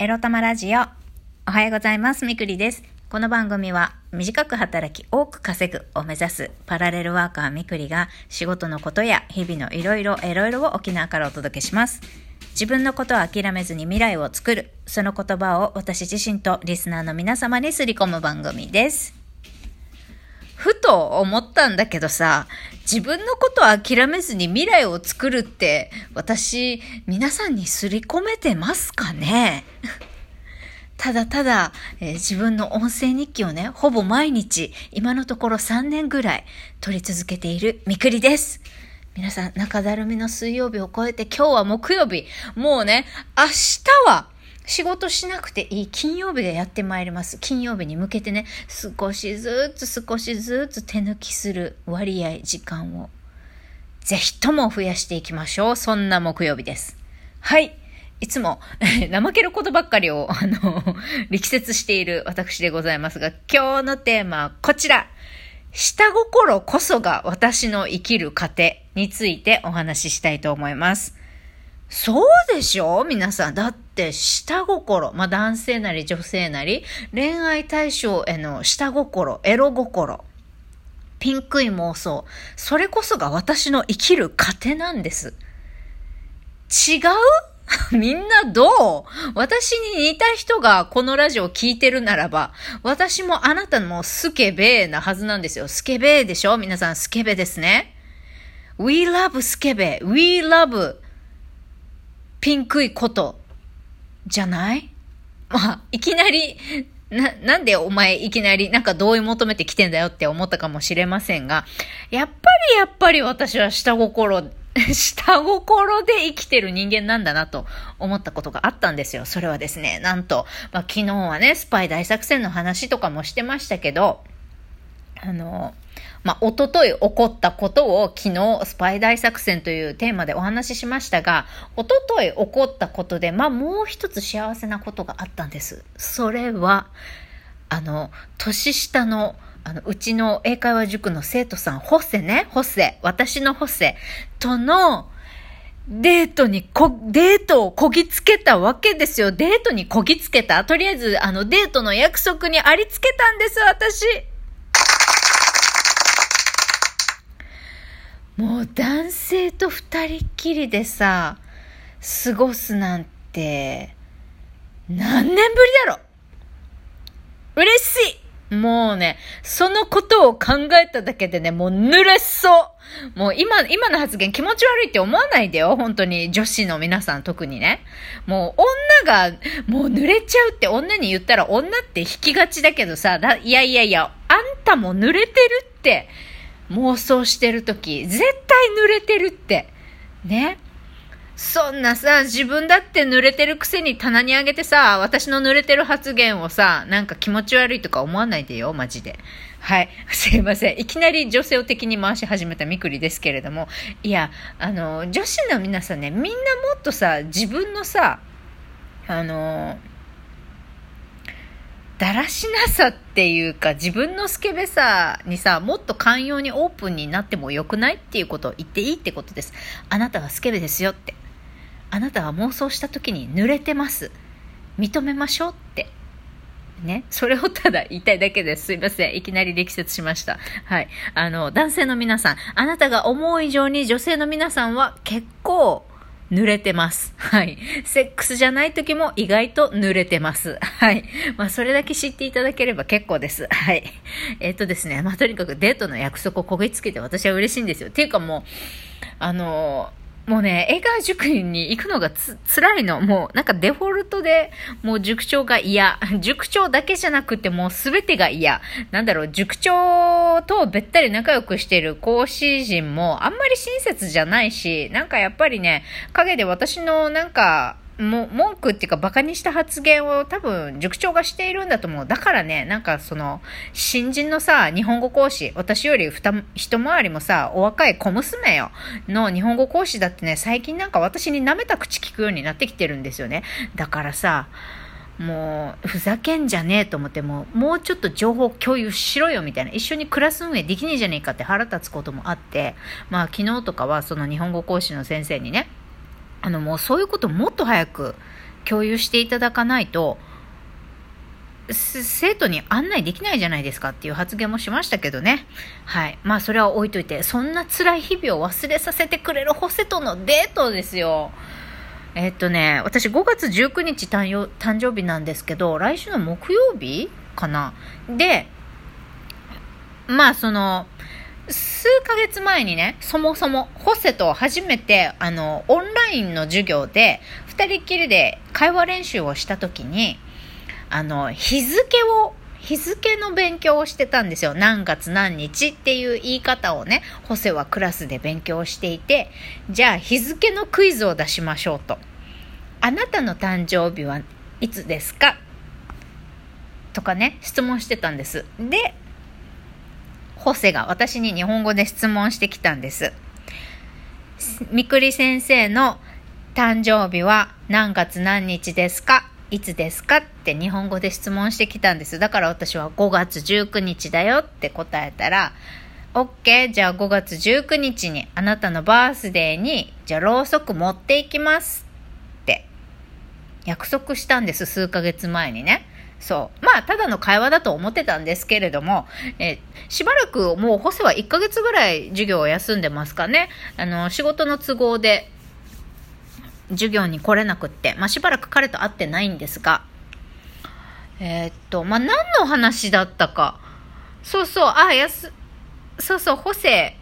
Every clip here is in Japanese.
エロ玉ラジオ。おはようございます。みくりです。この番組は短く働き多く稼ぐを目指すパラレルワーカーみくりが仕事のことや日々のいろいろいろいろを沖縄からお届けします。自分のことを諦めずに未来を作る。その言葉を私自身とリスナーの皆様にすり込む番組です。ふと思ったんだけどさ、自分のことを諦めずに未来を作るって、私、皆さんにすり込めてますかね？ただただ、えー自分の音声日記をね、ほぼ毎日、今のところ3年ぐらい取り続けているみくりです。皆さん、中だるみの水曜日を超えて今日は木曜日。もうね、明日は仕事しなくていい金曜日でやってまいります。金曜日に向けてね、少しずつ少しずつ手抜きする割合、時間を、ぜひとも増やしていきましょう。そんな木曜日です。はい。いつも、怠けることばっかりを、あの、力説している私でございますが、今日のテーマはこちら。下心こそが私の生きる糧についてお話ししたいと思います。そうでしょ？皆さん。だっ、って下心。まあ、男性なり女性なり、恋愛対象への下心、エロ心。ピンクい妄想。それこそが私の生きる糧なんです。違う？みんなどう？私に似た人がこのラジオを聞いてるならば、私もあなたもスケベーなはずなんですよ。スケベーでしょ？皆さんスケベですね。We love スケベ。We love ピンクいことじゃない？まあ、いきなり、な、なんでお前いきなりなんか同意求めてきてんだよって思ったかもしれませんが、やっぱりやっぱり私は下心、下心で生きてる人間なんだなと思ったことがあったんですよ。それはですね、なんと、まあ、昨日はね、スパイ大作戦の話とかもしてましたけど、あの、まあ、おととい起こったことを昨日、スパイ大作戦というテーマでお話ししましたが、おととい起こったことで、まあ、もう一つ幸せなことがあったんです。それは、あの、年下の、あの、うちの英会話塾の生徒さん、ホセね、ホセ、私のホセとの、デートにこ、デートをこぎつけたわけですよ。デートにこぎつけた。とりあえず、あの、デートの約束にありつけたんです、私。もう男性と二人っきりでさ、過ごすなんて、何年ぶりだろ嬉しいもうね、そのことを考えただけでね、もう濡れそうもう今、今の発言気持ち悪いって思わないでよ。本当に女子の皆さん特にね。もう女が、もう濡れちゃうって女に言ったら女って引きがちだけどさ、いやいやいや、あんたも濡れてるって妄想してるとき、絶対濡れてるって。ね。そんなさ、自分だって濡れてるくせに棚にあげてさ、私の濡れてる発言をさ、なんか気持ち悪いとか思わないでよ、マジで。はい。すいません。いきなり女性を敵に回し始めたみくりですけれども。いや、あの、女子の皆さんね、みんなもっとさ、自分のさ、あの、だらしなさっていうか、自分のスケベさにさ、もっと寛容にオープンになってもよくないっていうことを言っていいってことです。あなたはスケベですよって。あなたは妄想した時に濡れてます。認めましょうって。ね。それをただ言いたいだけです。すいません。いきなり力説しました。はい。あの、男性の皆さん、あなたが思う以上に女性の皆さんは結構、濡れてます。はい。セックスじゃない時も意外と濡れてます。はい。まあ、それだけ知っていただければ結構です。はい。えっとですね、まあ、とにかくデートの約束をこぎつけて私は嬉しいんですよ。っていうかもう、あのもうね、映画塾に行くのがつ、辛いの。もう、なんかデフォルトで、もう塾長が嫌。塾長だけじゃなくて、もうすべてが嫌。なんだろう、塾長とべったり仲良くしてる講師陣も、あんまり親切じゃないし、なんかやっぱりね、陰で私のなんか、も文句っていうかバカにした発言を多分塾長がしているんだと思う。だからね、なんかその、新人のさ、日本語講師、私よりふた一回りもさ、お若い小娘よ、の日本語講師だってね、最近なんか私に舐めた口聞くようになってきてるんですよね。だからさ、もう、ふざけんじゃねえと思って、もう、もうちょっと情報共有しろよみたいな、一緒にクラス運営できねえじゃねえかって腹立つこともあって、まあ昨日とかはその日本語講師の先生にね、あのもうそういうことをもっと早く共有していただかないと、生徒に案内できないじゃないですかっていう発言もしましたけどね。はい。まあそれは置いといて、そんな辛い日々を忘れさせてくれるホセとのデートですよ。えっとね、私5月19日誕生日なんですけど、来週の木曜日かなで、まあその、数ヶ月前にね、そもそも、ホセと初めて、あの、オンラインの授業で、二人っきりで会話練習をした時に、あの、日付を、日付の勉強をしてたんですよ。何月何日っていう言い方をね、ホセはクラスで勉強していて、じゃあ日付のクイズを出しましょうと。あなたの誕生日はいつですか？とかね、質問してたんです。で、ホセが私に日本語で質問してきたんです。みくり先生の誕生日は何月何日ですか？いつですか？って日本語で質問してきたんです。だから私は5月19日だよって答えたら、OK、じゃあ5月19日にあなたのバースデーに、じゃあろうそく持っていきますって約束したんです、数ヶ月前にね。そう。まあ、ただの会話だと思ってたんですけれども、えしばらくもうホセは1ヶ月ぐらい授業を休んでますかね。あの、仕事の都合で授業に来れなくって、まあ、しばらく彼と会ってないんですが、えー、っと、まあ、何の話だったか。そうそう、あ、やす、そうそう、ホセ、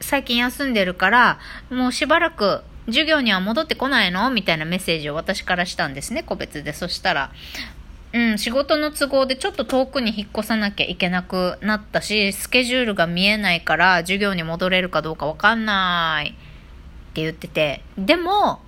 最近休んでるから、もうしばらく授業には戻ってこないの？みたいなメッセージを私からしたんですね、個別で。そしたら、うん、仕事の都合でちょっと遠くに引っ越さなきゃいけなくなったし、スケジュールが見えないから授業に戻れるかどうかわかんない。って言ってて、でも、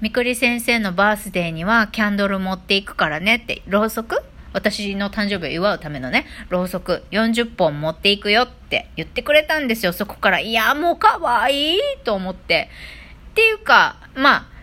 みくり先生のバースデーにはキャンドル持っていくからね。って、ろうそく？私の誕生日を祝うためのね、ろうそく40本持っていくよ。って言ってくれたんですよ。そこから、いや、もうかわいいと思って。っていうか、まあ、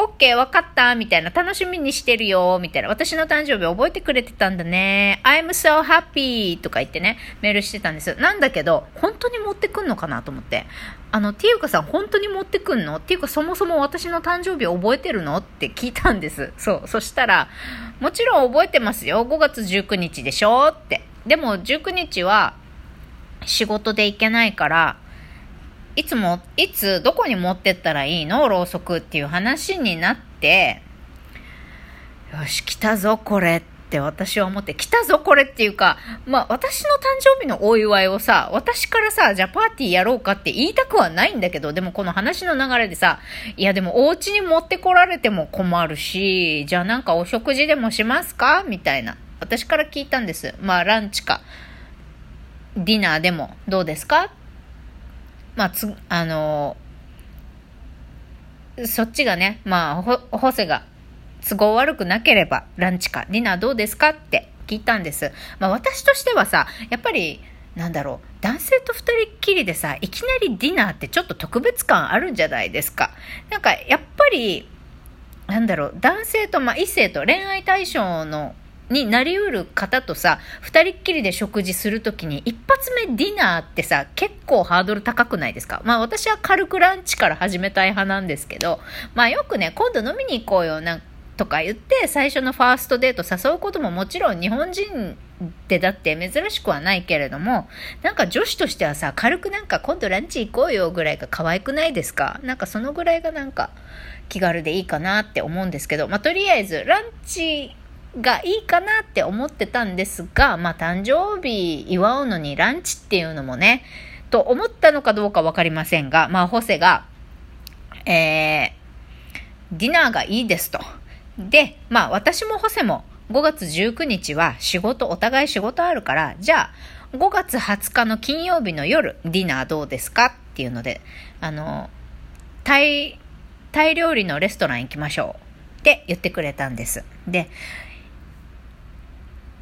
オッケー、わかったみたいな。楽しみにしてるよみたいな。私の誕生日覚えてくれてたんだね。I'm so happy! とか言ってね、メールしてたんです。なんだけど、本当に持ってくんのかなと思って。あの、ていうかさん、本当に持ってくんの？っていうか、そもそも私の誕生日覚えてるの？って聞いたんです。そう。そしたら、もちろん覚えてますよ。5月19日でしょ？って。でも、19日は、仕事で行けないから、いつも、いつ、どこに持ってったらいいの？ろうそくっていう話になって、よし、来たぞ、これって私は思って、来たぞ、これっていうか、まあ、私の誕生日のお祝いをさ、私からさ、じゃあパーティーやろうかって言いたくはないんだけど、でもこの話の流れでさ、いやでもお家に持ってこられても困るし、じゃあなんかお食事でもしますか？みたいな。私から聞いたんです。まあ、ランチか、ディナーでもどうですか？まあ、つ、あのー、そっちがね、まあ、ほ、ホセが都合悪くなければ、ランチか、ディナーどうですかって聞いたんです。まあ、私としてはさ、やっぱり、なんだろう、男性と二人っきりでさ、いきなりディナーってちょっと特別感あるんじゃないですか。なんか、やっぱり、なんだろう、男性と、まあ、異性と恋愛対象のになりうる方とさ、二人っきりで食事するときに、一発目ディナーってさ、結構ハードル高くないですか？まあ私は軽くランチから始めたい派なんですけど、まあよくね、今度飲みに行こうよ、なんとか言って、最初のファーストデート誘うことももちろん日本人ってだって珍しくはないけれども、なんか女子としてはさ、軽くなんか今度ランチ行こうよぐらいが可愛くないですか？なんかそのぐらいがなんか気軽でいいかなって思うんですけど、まあとりあえずランチがいいかなって思ってたんですが、まあ誕生日祝うのにランチっていうのもね、と思ったのかどうかわかりませんが、まあホセが、えー、ディナーがいいですと。で、まあ私もホセも5月19日は仕事、お互い仕事あるから、じゃあ5月20日の金曜日の夜、ディナーどうですかっていうので、あの、タイ、タイ料理のレストラン行きましょうって言ってくれたんです。で、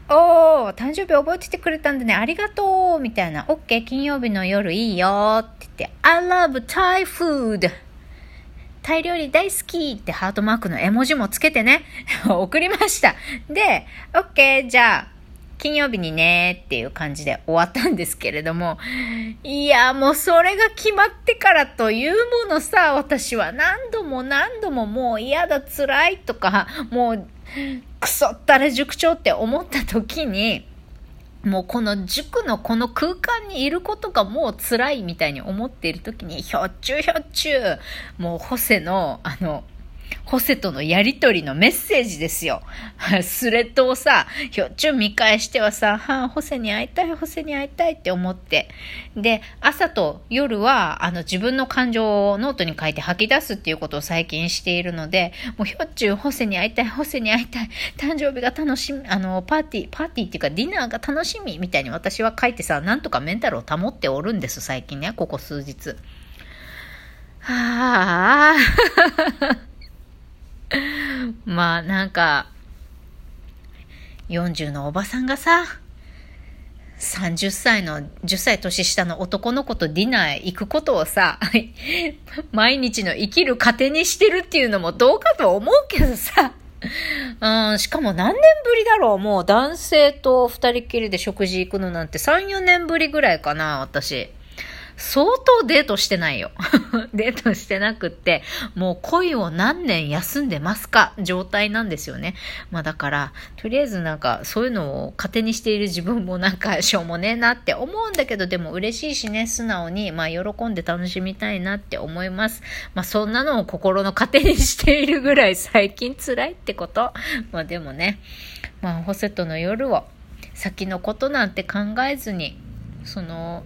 おー、誕生日覚えててくれたんでね、ありがとう。みたいな。オッケー、金曜日の夜いいよ。って言って、I love Thai food! タイ料理大好きって。ハートマークの絵文字もつけてね、送りました。で、オッケー、じゃあ、金曜日にねっていう感じで終わったんですけれども、いや、もうそれが決まってからというものさ、私は。何度も何度ももう嫌だ、辛いとか、もう、クソったれ塾長って思った時に、もうこの塾のこの空間にいることがもう辛いみたいに思っている時に、しょっちゅうしょっちゅう、もうホセの、あの、ホセとのやりとりのメッセージですよ。スレッドをさ、しょっちゅう見返してはさ、はあ、ホセに会いたい、ホセに会いたいって思って。で、朝と夜は、あの、自分の感情をノートに書いて吐き出すっていうことを最近しているので、もうしょっちゅうホセに会いたい、ホセに会いたい、誕生日が楽しみ、あの、パーティー、パーティーっていうかディナーが楽しみみたいに私は書いてさ、なんとかメンタルを保っておるんです、最近ね、ここ数日。はあ。まあなんか、40のおばさんがさ、30歳の、10歳年下の男の子とディナー行くことをさ、毎日の生きる糧にしてるっていうのもどうかと思うけどさ、うん、しかも何年ぶりだろうもう男性と二人きりで食事行くのなんて3、4年ぶりぐらいかな、私。相当デートしてないよ。デートしてなくって、もう恋を何年休んでますか？状態なんですよね。まあだから、とりあえずなんかそういうのを糧にしている自分もなんか しょうもねえなって思うんだけど、でも嬉しいしね、素直に、まあ喜んで楽しみたいなって思います。まあそんなのを心の糧にしているぐらい最近辛いってこと？まあでもね、まあホセットの夜を先のことなんて考えずに、その、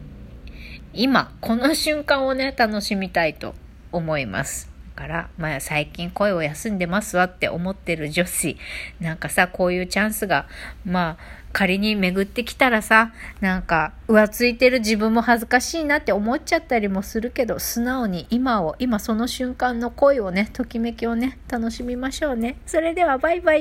今、この瞬間をね、楽しみたいと思います。だから、まあ最近声を休んでますわって思ってる女子、なんかさ、こういうチャンスが、まあ、仮に巡ってきたらさ、なんか、浮ついてる自分も恥ずかしいなって思っちゃったりもするけど、素直に今を、今その瞬間の恋をね、ときめきをね、楽しみましょうね。それではバイバイ。